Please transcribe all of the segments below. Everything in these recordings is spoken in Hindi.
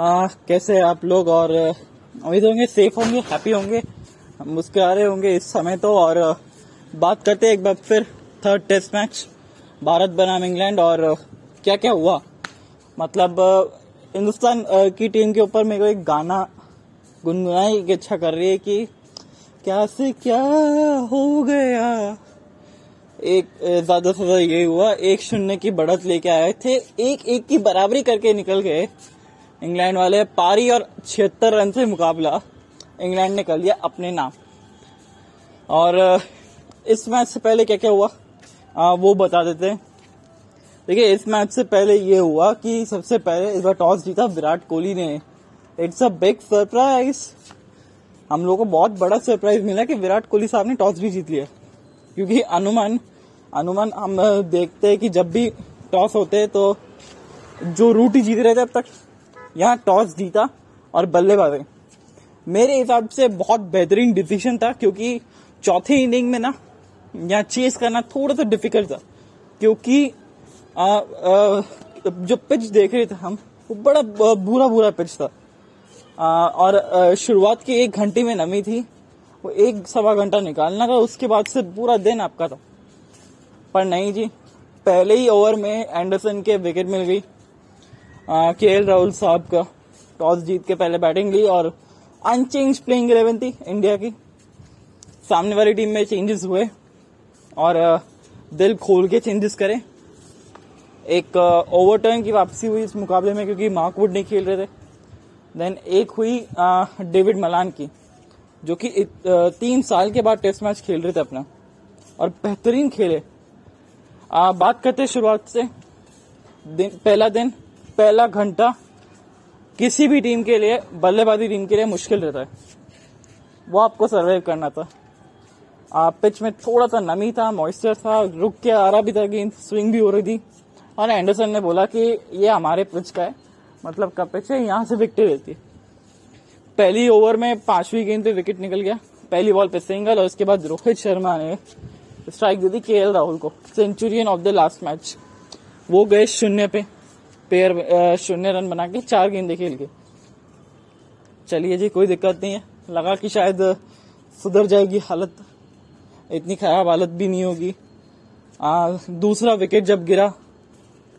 आ, कैसे आप लोग और उम्मीद होंगे सेफ़ होंगे हैप्पी होंगे मुस्कुरा रहे होंगे इस समय तो और बात करते हैं एक बार फिर थर्ड टेस्ट मैच भारत बनाम इंग्लैंड और क्या क्या हुआ? मतलब हिंदुस्तान की टीम के ऊपर मेरे को एक गाना गुनगुनाई की इच्छा कर रही है कि क्या से क्या हो गया? एक ज़्यादा से ज़्यादा ये हुआ एक शून्य की बढ़त लेके आए थे एक एक की बराबरी करके निकल गए। इंग्लैंड वाले पारी और छिहत्तर रन से मुकाबला इंग्लैंड ने कर लिया अपने नाम। और इस मैच से पहले क्या क्या हुआ? आ, वो बता देते हैं। देखिए इस मैच से पहले ये हुआ कि सबसे पहले इस बार टॉस जीता विराट कोहली ने। It's a big surprise. हम लोगों को बहुत बड़ा सरप्राइज़ मिला कि विराट कोहली साहब ने टॉस भी जीत लिया। क्योंकि अनुमान अनुमान हम देखते हैं कि जब भी टॉस होते हैं तो जो रूट ही जीत रहे थे अब तक। यहाँ टॉस जीता और बल्लेबाजी मेरे हिसाब से बहुत बेहतरीन डिसीज़न था क्योंकि चौथे इनिंग में ना यहाँ चेस करना थोड़ा सा डिफ़िकल्ट था क्योंकि आ, आ, जो पिच देख रहे थे हम वो बड़ा बुरा बुरा पिच था। आ, और शुरुआत की एक घंटे में नमी थी वो एक सवा घंटा निकालना था उसके बाद से पूरा दिन आपका था। पर नहीं जी पहले ही ओवर में एंडरसन के विकेट मिल गई। के एल राहुल साहब का टॉस जीत के पहले बैटिंग ली और अनचेंज प्लेइंग इलेवन थी इंडिया की। सामने वाली टीम में चेंजेस हुए और दिल खोल के चेंजेस करे। एक ओवरटर्न की वापसी हुई इस मुकाबले में क्योंकि मार्कवुड नहीं खेल रहे थे। देन एक हुई डेविड मलान की जो कि तीन साल के बाद टेस्ट मैच खेल रहे थे अपना और बेहतरीन खेले। आ, बात करते शुरुआत से। दिन पहला दिन पहला घंटा किसी भी टीम के लिए बल्लेबाजी टीम के लिए मुश्किल रहता है। वो आपको सर्वाइव करना था। आ, पिच में थोड़ा सा नमी था मॉइस्चर था रुक के आ रहा भी था गेंद स्विंग भी हो रही थी। और एंडरसन ने बोला कि ये हमारे पिच का है। मतलब का पिच है? यहाँ से विकेट रहती है। पहली ओवर में पांचवी गेंद पे विकेट निकल गया। पहली बॉल पे सिंगल और उसके बाद रोहित शर्मा ने स्ट्राइक दी थी के राहुल को। Centurion of the last match वो गए शून्य पे। पेयर शून्य रन बना के चार गेंदे खेल के। चलिए जी कोई दिक्कत नहीं है। लगा कि शायद सुधर जाएगी हालत। इतनी खराब हालत भी नहीं होगी। आ, दूसरा विकेट जब गिरा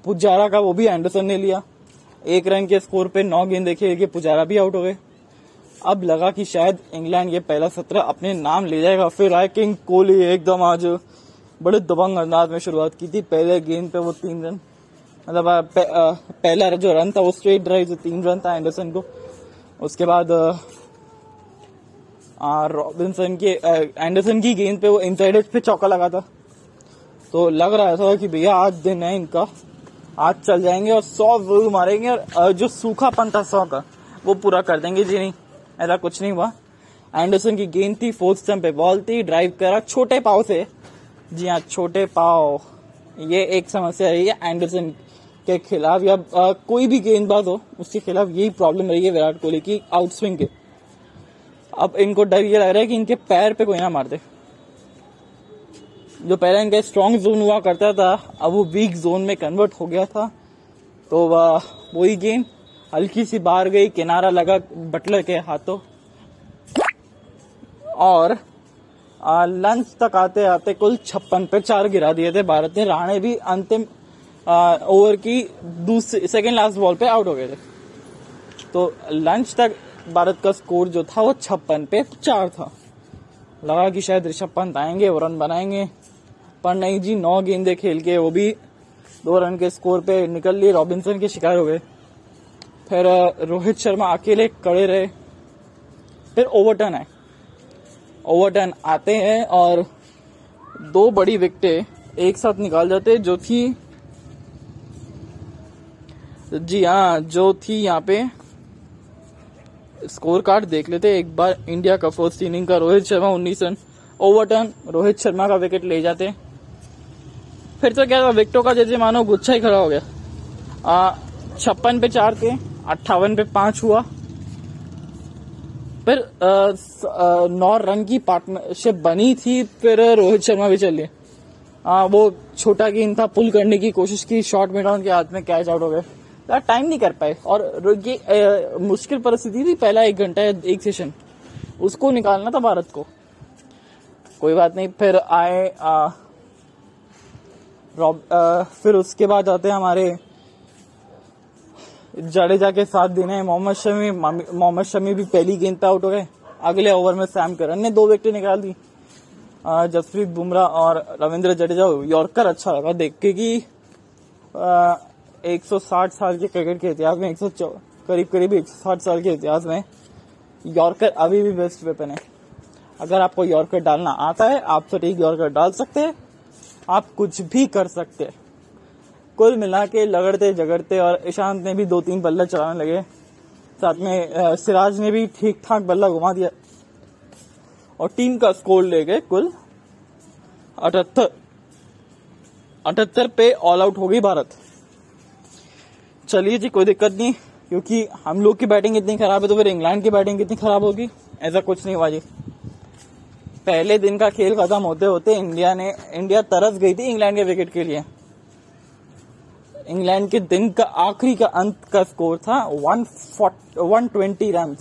पुजारा का वो भी एंडरसन ने लिया। एक रन के स्कोर पे नौ गेंदे खेल के पुजारा भी आउट हो गए। अब लगा कि शायद इंग्लैंड ये पहला सत्र अपने नाम ले जाएगा। फिर आए किंग कोहली एकदम आज बड़े दबंग अंदाज में शुरुआत की थी। पहले गेंद पे वो तीन रन। मतलब पहला जो रन था, वो स्ट्रेट ड्राइव से तीन रन था एंडरसन को। उसके बाद रॉबिन्सन के एंडरसन की गेंद पे वो इनसाइड पे चौका लगा था। तो लग रहा था कि भैया, आज दिन है इनका। आज चल जाएँगे और सौ ज़रूर मारेंगे और जो सूखापन था सौ का, वो पूरा कर देंगे जी नहीं। ऐसा कुछ नहीं हुआ। एंडरसन की गेंद थी फोर्थ स्टंप पे बॉल थी ड्राइव करा छोटे पाव से। जी हाँ छोटे पाव। ये एक समस्या रही है एंडरसन के। खिलाफ या आ, कोई भी गेंदबाज हो उसके खिलाफ यही प्रॉब्लम रही है विराट कोहली की आउट स्विंग के। अब इनको डर ये लग रहा है कि इनके पैर पे कोई ना मार दे। जो पहले इनका स्ट्रॉन्ग जोन हुआ करता था अब वो वीक जोन में कन्वर्ट हो गया था। तो वही गेंद हल्की सी बाहर गई किनारा लगा बटलर के हाथों। और लंच तक आते आते कुल छप्पन पे चार गिरा दिए थे भारत ने। राणे भी अंतिम ओवर की दूसरी सेकेंड लास्ट बॉल पे आउट हो गए थे। तो लंच तक भारत का स्कोर जो था वो छप्पन पे चार था। लगा कि शायद ऋषभ पंत आएँगे, वो रन बनाएँगे। पर नहीं जी नौ गेंदे खेल के, वो भी दो रन के स्कोर पे निकल लिए। रॉबिन्सन के शिकार हो गए। फिर रोहित शर्मा अकेले कड़े रहे। फिर ओवरटर्न है ओवरटर्न आते हैं और दो बड़ी विकेटें एक साथ निकाल जाते जो थी जी हाँ जो थी यहाँ पे स्कोर कार्ड देख लेते एक बार इंडिया का फ़र्स्ट इनिंग का रोहित शर्मा उन्नीस run over overturn Rohit Sharma का विकेट ले जाते फिर तो क्या था विकेटों का जैसे मानो गुच्छा ही खड़ा हो गया। छप्पन पे चार थे अट्ठावन पे पाँच हुआ। फिर नौ रन की पार्टनरशिप बनी थी फिर रोहित शर्मा भी चलिए आ, वो छोटा गेंद था पुल करने की कोशिश की शॉर्ट मिड ऑन के हाथ में कैच आउट हो गए टाइम नहीं कर पाए। और ये मुश्किल परिस्थिति थी पहला एक घंटा एक सेशन उसको निकालना था भारत को। कोई बात नहीं फिर आए आ, रॉब फिर उसके बाद आते हैं हमारे जडेजा के साथ दिन है। मोहम्मद शमी मोहम्मद शमी भी पहली गेंद पे आउट हो गए। अगले ओवर में सैम करन ने दो विकेट निकाल दी। जसप्रीत बुमराह और रविंद्र जडेजा। यॉर्कर अच्छा लगा देख के कि 160 साल के क्रिकेट के इतिहास में 100 करीब करीब 160 साल के इतिहास में, यॉर्कर अभी भी बेस्ट वेपन है। अगर आपको यॉर्कर डालना आता है, आप सटीक यॉर्कर डाल सकते हैं, आप कुछ भी कर सकते हैं। कुल मिला के लगड़ते, झगड़ते और ईशांत ने भी दो तीन बल्ला चलाने लगे। साथ में सिराज ने भी ठीक ठाक बल्ला घुमा दिया। और टीम का स्कोर ले गए कुल अठहत्तर अठहत्तर पे ऑल आउट हो गई भारत। चलिए जी, कोई दिक्कत नहीं, क्योंकि हम लोग की बैटिंग इतनी खराब है तो फिर इंग्लैंड की बैटिंग कितनी खराब होगी? ऐसा कुछ नहीं हुआ जी। पहले दिन का खेल खत्म होते होते इंडिया ने, इंडिया तरस गई थी इंग्लैंड के विकेट के लिए। इंग्लैंड के दिन का आखिरी का अंत का स्कोर था one one twenty run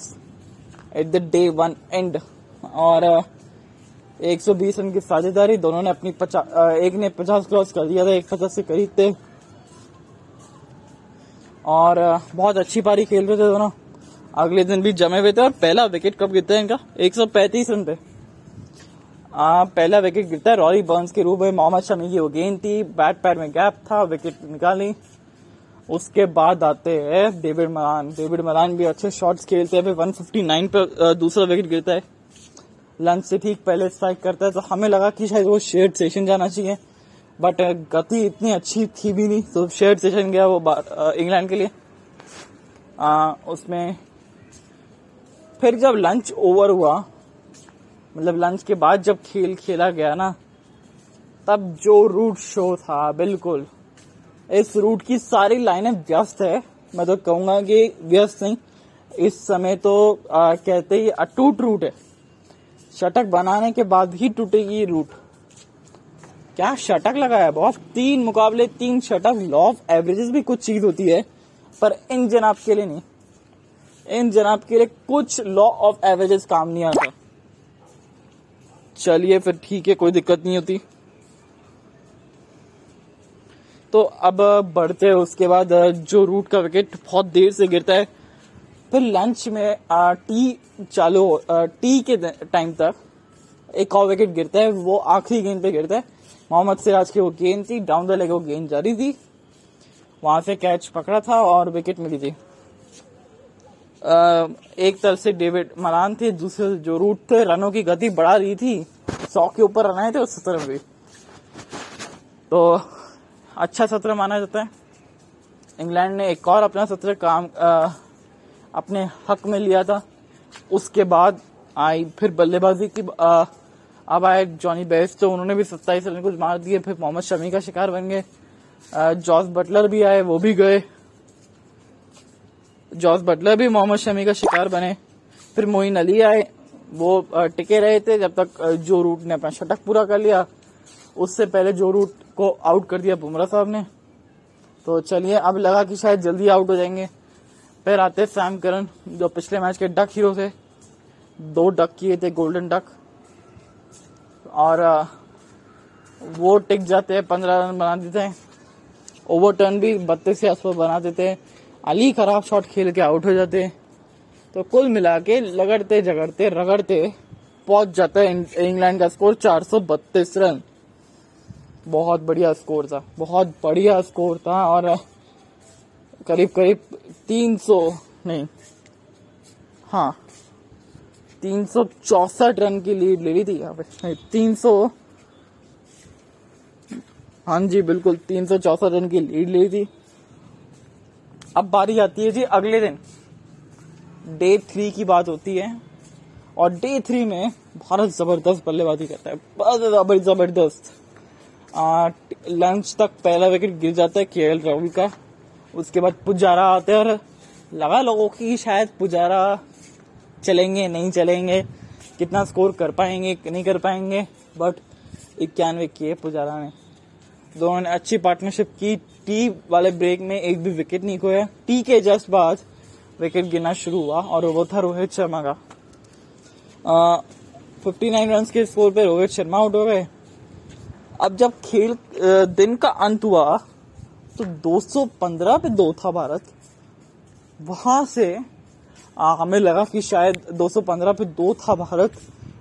at the day one end और, एक सौ बीस रन की साझेदारी, दोनों ने अपनी पचास एक ने पचास क्रॉस कर दिया था, एक पचास से करीब थे। और बहुत अच्छी पारी खेल रहे थे दोनों। अगले दिन भी जमे हुए थे और पहला विकेट कब गिरता है इनका? 135 रन पे। आ, पहला विकेट गिरता है रॉरी बर्न्स के रूप में। मोहम्मद शमी की वो गेंद थी। बैट पैड में गैप था विकेट निकाली। उसके बाद आते हैं डेविड मरान। डेविड मरान भी अच्छे शॉट्स खेलते हैं। फिर 159 पे अ, दूसरा विकेट गिरता है। लंच से ठीक पहले स्ट्राइक करता है। तो हमें लगा कि शायद वो शेयर्ड सेशन जाना चाहिए। बट गति इतनी अच्छी थी भी नहीं तो शेयर्ड सेशन गया वो इंग्लैंड के लिए। आ, उसमें फिर जब लंच ओवर हुआ मतलब लंच के बाद जब खेल खेला गया ना तब जो रूट शो था बिल्कुल इस रूट की सारी लाइनें व्यस्त है। मैं तो कहूँगा कि व्यस्त नहीं इस समय तो आ, कहते ही अटूट रूट है। शटक बनाने के बाद ही टूटेगी रूट क्या शटक लगाया बॉस तीन मुकाबले तीन शटक लॉ ऑफ़ एवरेजेस भी कुछ चीज़ होती है पर इन जनाब के लिए नहीं। इन जनाब के लिए कुछ लॉ ऑफ़ एवरेजेस काम नहीं आता। चलिए फिर ठीक है कोई दिक्कत नहीं होती। तो अब बढ़ते हैं उसके बाद जो रूट का विकेट बहुत देर से गिरता है फिर लंच में आ, टी चालू टी के टाइम तक एक और विकेट गिरता है वो आखिरी गेंद पे गिरता है। मोहम्मद सिराज की वो गेंद थी डाउन द लेग वो गेंद जारी थी। वहाँ से कैच पकड़ा था और विकेट मिली थी। एक तरफ़ से डेविड मरान थे दूसरे जो रूट थे रनों की गति बढ़ा रही थी। सौ के ऊपर रन आए थे उस सत्र में भी। तो अच्छा सत्र माना जाता है। इंग्लैंड ने एक और अपना सत्र काम आ, अपने हक में लिया था। उसके बाद आई फिर बल्लेबाजी की आ, अब आए जॉनी बेस तो उन्होंने भी सत्ताईस रन कुछ मार दिए, फिर मोहम्मद शमी का शिकार बन गए। जॉस बटलर भी आए, वो भी गए। जॉस बटलर भी मोहम्मद शमी का शिकार बने। फिर मोइन अली आए, वो टिके रहे थे जब तक जो रूट ने अपना शतक पूरा कर लिया। उससे पहले जो रूट को आउट कर दिया बुमराह साहब ने। तो चलिए, अब लगा कि शायद जल्दी आउट हो जाएँगे। फिर आते सैम करन जो पिछले मैच के डक हीरो थे। दो डक किए थे गोल्डन डक और वो टिक जाते हैं, पंद्रह रन बना देते हैं। ओवर टर्न भी बत्तीस के आसपास बना देते हैं। अली खराब शॉट खेल के आउट हो जाते हैं। तो कुल मिला के लगड़ते, झगड़ते, रगड़ते पहुँच जाता है इंग्लैंड का स्कोर 432 रन। बहुत बढ़िया स्कोर था, बहुत बढ़िया स्कोर था और करीब करीब 300 नहीं। हाँ तीन सौ चौसठ रन की लीड ले ली थी यहाँ पे। तीन सौ हाँ जी, बिल्कुल, तीन सौ चौसठ रन की लीड ली थी। अब बारी आती है जी अगले दिन। डे थ्री की बात होती है और डे थ्री में भारत ज़बरदस्त बल्लेबाजी करता है। बहुत जबर ज़बरदस्त। लंच तक पहला विकेट गिर जाता है के राहुल का। उसके बाद पुजारा आते हैं और लगा लोगों की शायद पुजारा चलेंगे, नहीं चलेंगे, कितना स्कोर कर पाएँगे, नहीं कर पाएँगे बट इक्यानवे किए पुजारा ने। दोनों ने अच्छी पार्टनरशिप की। टी वाले ब्रेक में एक भी विकेट नहीं खोया। टी के जस्ट बाद विकेट गिरना शुरू हुआ और वो था रोहित शर्मा का। फिफ्टी नाइन रन के स्कोर पे रोहित शर्मा आउट हो गए। अब जब खेल दिन का अंत हुआ तो 215 पे दो था भारत। वहाँ से आ, हमें लगा कि शायद 215 पे दो था भारत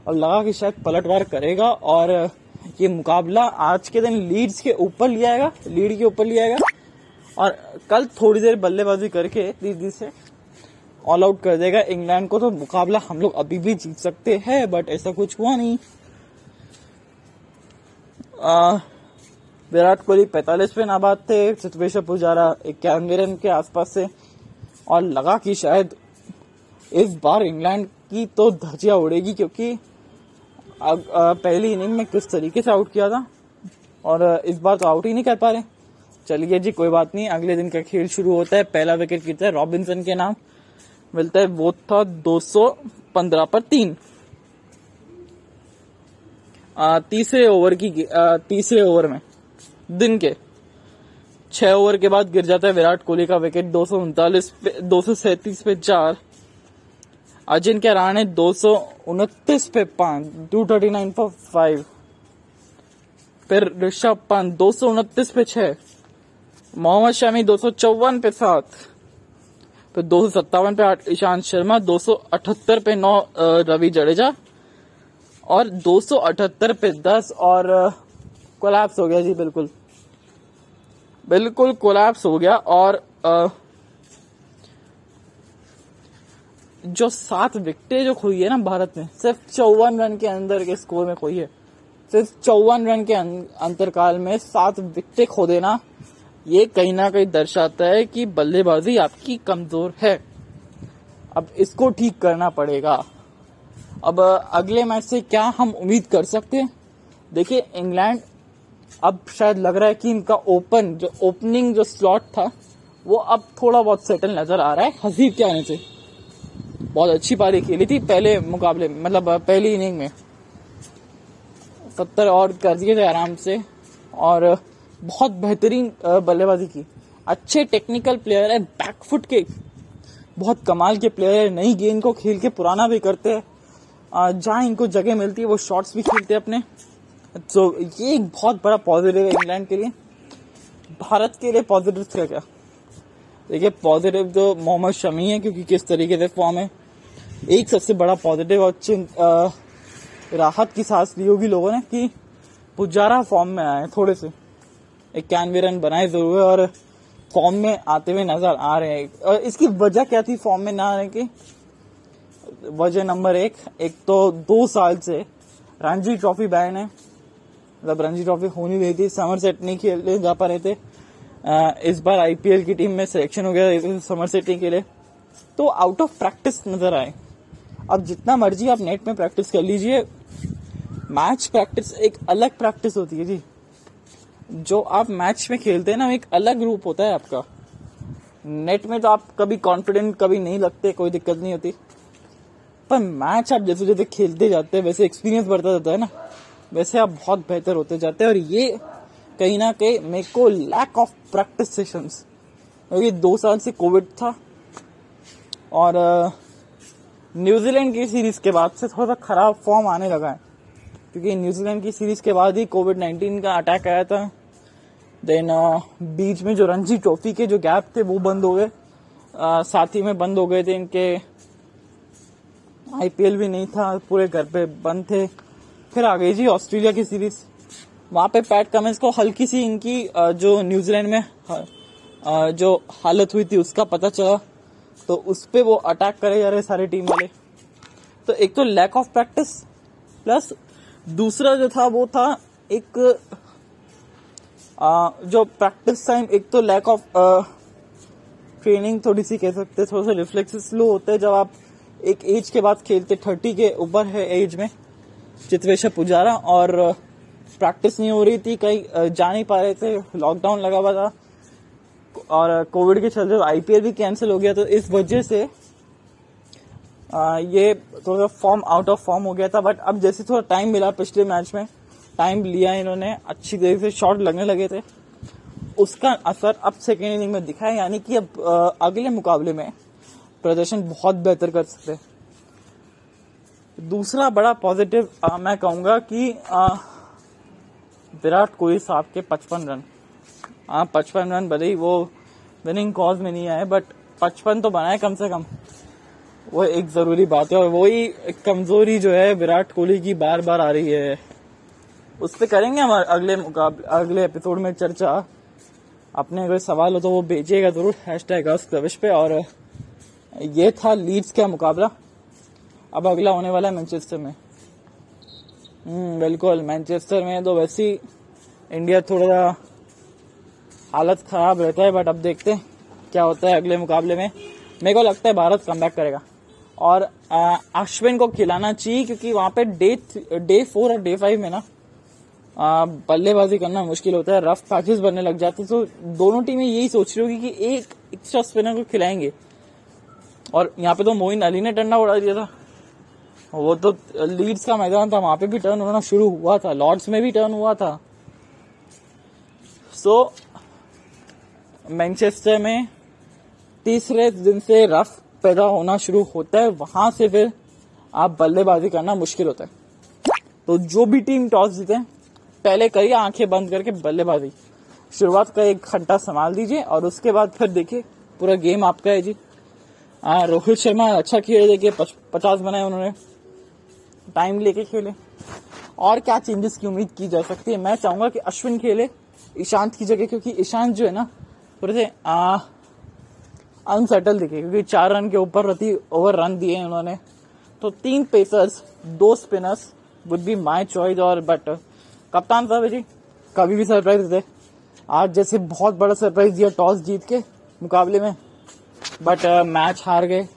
और लगा कि शायद पलटवार करेगा और ये मुकाबला आज के दिन लीड्स के ऊपर लिया आएगा लीड के ऊपर लिया आएगा और कल थोड़ी देर बल्लेबाजी करके दीदी से ऑल आउट कर देगा इंग्लैंड को तो मुकाबला हम लोग अभी भी जीत सकते हैं बट ऐसा कुछ हुआ नहीं। विराट कोहली पैतालीस पे नाबाद थे चितवेश्वर पुजारा इक्यानवे रन के आसपास से और लगा कि शायद इस बार इंग्लैंड की तो धजिया उड़ेगी क्योंकि पहली इनिंग में किस तरीके से आउट किया था और इस बार तो आउट ही नहीं कर पा रहे। चलिए जी, कोई बात नहीं, अगले दिन का खेल शुरू होता है, पहला विकेट गिरता है रॉबिन्सन के नाम। मिलता है, वो था 215 पर तीन। तीसरे ओवर की तीसरे ओवर में, दिन के छह ओवर के बाद गिर जाता है विराट कोहली का विकेट, दो सौ उनतालीस दो सौ सैतीस पे चार। अजिंक्य रहाणे दो सौ उनतीस पे पाँच टू थर्टी नाइन पर फाइव फिर ऋषभ पंत दो सौ उनतीस पे छह। मोहम्मद शमी दो सौ चौवन पे सात। फिर दो सौ सत्तावन पे आठ ईशांत शर्मा दो सौ अठहत्तर पे नौ रवि जडेजा। और दो सौ अठहत्तर पे दस और कोलैप्स हो गया जी बिल्कुल। बिल्कुल कोलैप्स हो गया और आ, जो सात विकेटें जो खोई है ना भारत ने सिर्फ़ चौवन रन के अंदर के स्कोर में खोई है। सिर्फ़ चौवन रन के अं-, अंतरकाल में सात विकेटें खो देना ये कहीं ना कहीं दर्शाता है कि बल्लेबाजी आपकी कमज़ोर है। अब इसको ठीक करना पड़ेगा। अब अगले मैच से क्या हम उम्मीद कर सकते हैं? देखिए इंग्लैंड अब शायद लग रहा है कि इनका ओपन जो ओपनिंग जो स्लॉट था वो अब थोड़ा बहुत सेटल नज़र आ रहा है हसीब के आने से बहुत अच्छी पारी खेली थी पहले मुकाबले मतलब पहली इनिंग में। सत्तर और कर दिए थे आराम से, और बहुत बेहतरीन बल्लेबाजी की। अच्छे टेक्निकल प्लेयर है बैकफुट के। बहुत कमाल के प्लेयर है, नई गेंद को खेल के पुराना भी करते हैं। जहाँ इनको जगह मिलती है, वो शॉट्स भी खेलते हैं अपने। तो ये एक बहुत बड़ा पॉजिटिव है इंग्लैंड के लिए। भारत के लिए पॉजिटिव क्या क्या? देखिए पॉजिटिव तो मोहम्मद शमी है, क्योंकि किस तरीके से फॉर्म है। एक सबसे बड़ा पॉजिटिव और राहत की सांस ली होगी लोगों ने कि पुजारा फॉर्म में आए थोड़े से। इक्यानवे रन बनाए ज़रूर और फॉर्म में आते हुए नज़र आ रहे हैं। और इसकी वजह क्या थी फॉर्म में ना आने की? वजह नंबर एक एक तो दो साल से रणजी ट्रॉफी बैन है। मतलब रणजी ट्रॉफी होनी रही थी, समर सेट नहीं खेलने जा पा रहे थे। इस बार आईपीएल की टीम में सिलेक्शन हो गया समर सेटिंग के लिए। तो आउट ऑफ़ प्रैक्टिस नज़र आए। अब जितना मर्ज़ी आप नेट में प्रैक्टिस कर लीजिए मैच प्रैक्टिस एक अलग प्रैक्टिस होती है जी। जो आप मैच में खेलते हैं ना, एक अलग रूप होता है आपका। नेट में तो आप कभी कॉन्फिडेंट कभी नहीं लगते, कोई दिक्कत नहीं होती। पर मैच आप जैसे जैसे खेलते जाते हैं, वैसे एक्सपीरियंस बढ़ता जाता है ना। वैसे आप बहुत बेहतर होते जाते हैं। और ये कहीं ना कहीं मेरे को लैक ऑफ़ प्रैक्टिस सेशंस क्योंकि दो साल से कोविड था और न्यूजीलैंड की सीरीज़ के बाद से थोड़ा सा खराब फॉर्म आने लगा है। क्योंकि न्यूजीलैंड की सीरीज़ के बाद ही कोविड नाइन्टीन का अटैक आया था। देन बीच में जो रणजी ट्रॉफी के जो गैप थे वो बंद हो गए। साथ ही में बंद हो गए थे इनके। आईपीएल भी नहीं था, पूरे घर पे बंद थे। फिर आ गई जी ऑस्ट्रेलिया की सीरीज़ वहाँ पे पैट कमेंस को हल्की सी इनकी जो न्यूजीलैंड में जो हालत हुई थी उसका पता चला। तो उस पर वो अटैक करे जा रहे सारे टीम वाले। तो एक तो लैक ऑफ़ प्रैक्टिस प्लस दूसरा जो था, वो था एक जो प्रैक्टिस टाइम एक तो लैक ऑफ़ ट्रेनिंग थोड़ी सी कह सकते थोड़ा सा रिफ्लेक्स स्लो होते हैं जब आप एक एज के बाद खेलते थर्टी के ऊपर है एज में चित्रेश्वर पुजारा और प्रैक्टिस नहीं हो रही थी कहीं जा नहीं पा रहे थे लॉकडाउन लगा हुआ था। और कोविड के चलते आईपीएल भी कैंसिल हो गया तो इस वजह से ये थोड़ा फॉर्म आउट ऑफ़ फॉर्म हो गया था बट अब जैसे थोड़ा टाइम मिला पिछले मैच में टाइम लिया इन्होंने अच्छी तरीके से शॉट लगने लगे थे। उसका असर अब सेकेंड इनिंग में दिखा है यानी कि अब अगले मुकाबले में प्रदर्शन बहुत बेहतर कर सकते दूसरा बड़ा पॉजिटिव मैं कहूँगा कि आ, विराट कोहली साहब के 55 रन। हाँ पचपन रन भले ही वो विनिंग कॉज में नहीं आए बट पचपन तो बनाए कम से कम। वो एक ज़रूरी बात है और वही कमज़ोरी जो है विराट कोहली की बार बार आ रही है। उस पर करेंगे हम अगले मुकाबले अगले एपिसोड में चर्चा। अपने अगर सवाल हो तो वो भेजिएगा ज़रूर हैश टैग पे और ये था लीड्स का मुकाबला। अब अगला होने वाला है मैनचेस्टर में। बिल्कुल। मैनचेस्टर में तो वैसे ही इंडिया थोड़ा हालत खराब रहता है बट अब देखते हैं क्या होता है अगले मुकाबले में। मेरे को लगता है भारत कम करेगा। और अश्विन को खिलाना चाहिए, क्योंकि वहाँ पे डे डे फोर और डे फाइव में ना बल्लेबाजी करना मुश्किल होता है रफ पैचेस बनने लग जाते हैं। तो दोनों टीमें यही सोच रही होगी कि एक एक्स्ट्रा स्पिनर को खिलाएँगे। और यहाँ पे तो मोइन अली ने टंडा उड़ा दिया था। वो तो लीड्स का मैदान था वहाँ पे भी टर्न होना शुरू हुआ था लॉर्ड्स में भी टर्न हुआ था। सो so, मैनचेस्टर में तीसरे दिन से रफ पैदा होना शुरू होता है वहाँ से फिर आप बल्लेबाजी करना मुश्किल होता है। तो जो भी टीम टॉस जीते पहले करिए आँखें बंद करके बल्लेबाजी। शुरुआत का एक घंटा संभाल दीजिए और उसके बाद फिर देखिए पूरा गेम आपका है जी। रोहित शर्मा अच्छा खेल देखिए पचास बनाए उन्होंने। टाइम लेके खेले। और क्या चेंजेस की उम्मीद की जा सकती है? मैं चाहूँगा कि अश्विन खेले, ईशांत की जगह, क्योंकि ईशांत जो है ना, थोड़े से अनसेटल दिखे, क्योंकि चार रन के ऊपर प्रति ओवर रन दिए उन्होंने। तो तीन पेसर्स दो spinners would be my choice और बट कप्तान साहब जी, कभी भी सरप्राइज़ थे आज जैसे बहुत बड़ा सरप्राइज़ दिया टॉस जीत के मुकाबले में बट मैच हार गए।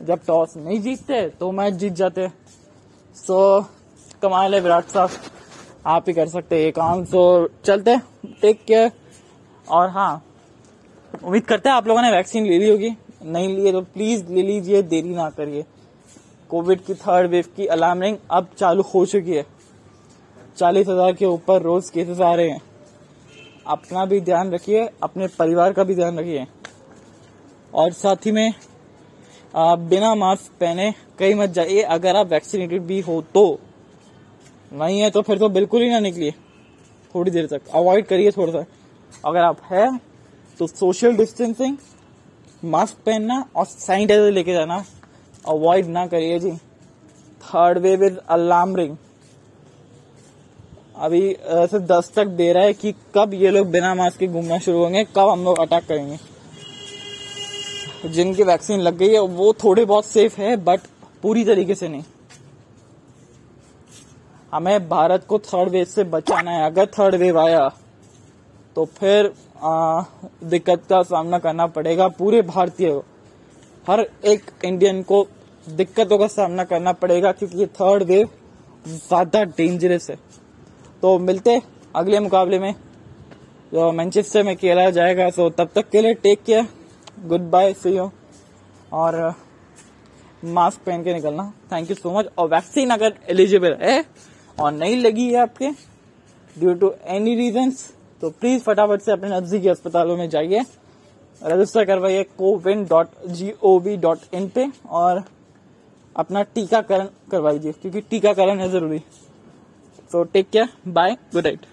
जब टॉस नहीं जीतते तो मैच जीत जाते। सो, कमाल है विराट साहब। आप ही कर सकते हैं ये काम। सो, चलते टेक केयर और हाँ उम्मीद करते हैं आप लोगों ने वैक्सीन ले ली होगी। नहीं लिए तो प्लीज़ ले लीजिए, देरी ना करिए। कोविड की थर्ड वेव की अलार्मिंग अब चालू हो चुकी है। चालीस हज़ार के ऊपर रोज केसेस आ रहे हैं। अपना भी ध्यान रखिए, अपने परिवार का भी ध्यान रखिए। और साथ ही में आप बिना मास्क पहने कहीं मत जाइए। अगर आप वैक्सीनेटेड भी हो तो। नहीं है तो फिर तो बिल्कुल ही ना निकलिए। थोड़ी देर तक। अवॉइड करिए थोड़ा सा। अगर आप है तो सोशल डिस्टेंसिंग मास्क पहनना और सैनिटाइजर लेके जाना। अवॉइड ना करिए जी। Third wave is alarm ring अभी ऐसे दस तक दे रहा है कि कब ये लोग बिना मास्क के घूमना शुरू होंगे, कब हम लोग अटैक करेंगे। जिनकी वैक्सीन लग गई है, वो थोड़े बहुत सेफ़ है बट पूरी तरीके से नहीं। हमें भारत को थर्ड वेव से बचाना है। अगर थर्ड वेव आया तो फिर दिक्कत का सामना करना पड़ेगा पूरे भारतीय हर एक इंडियन को दिक्कतों का सामना करना पड़ेगा, क्योंकि ये थर्ड वेव ज़्यादा डेंजरस है। तो मिलते अगले मुकाबले में। जो मैनचेस्टर में खेला जाएगा तो तब तक के लिए take care good bye see you और मास्क पहन के निकलना। थैंक यू सो मच और वैक्सीन अगर एलिजिबल है, और नहीं लगी है आपके ड्यू टू एनी रीजंस तो प्लीज़ फटाफट से अपने नजदीकी अस्पतालों में जाइए। रजिस्टर करवाइए CoWIN dot G O V dot in पे और अपना टीकाकरण करवाइए क्योंकि टीकाकरण है ज़रूरी। तो take care bye good night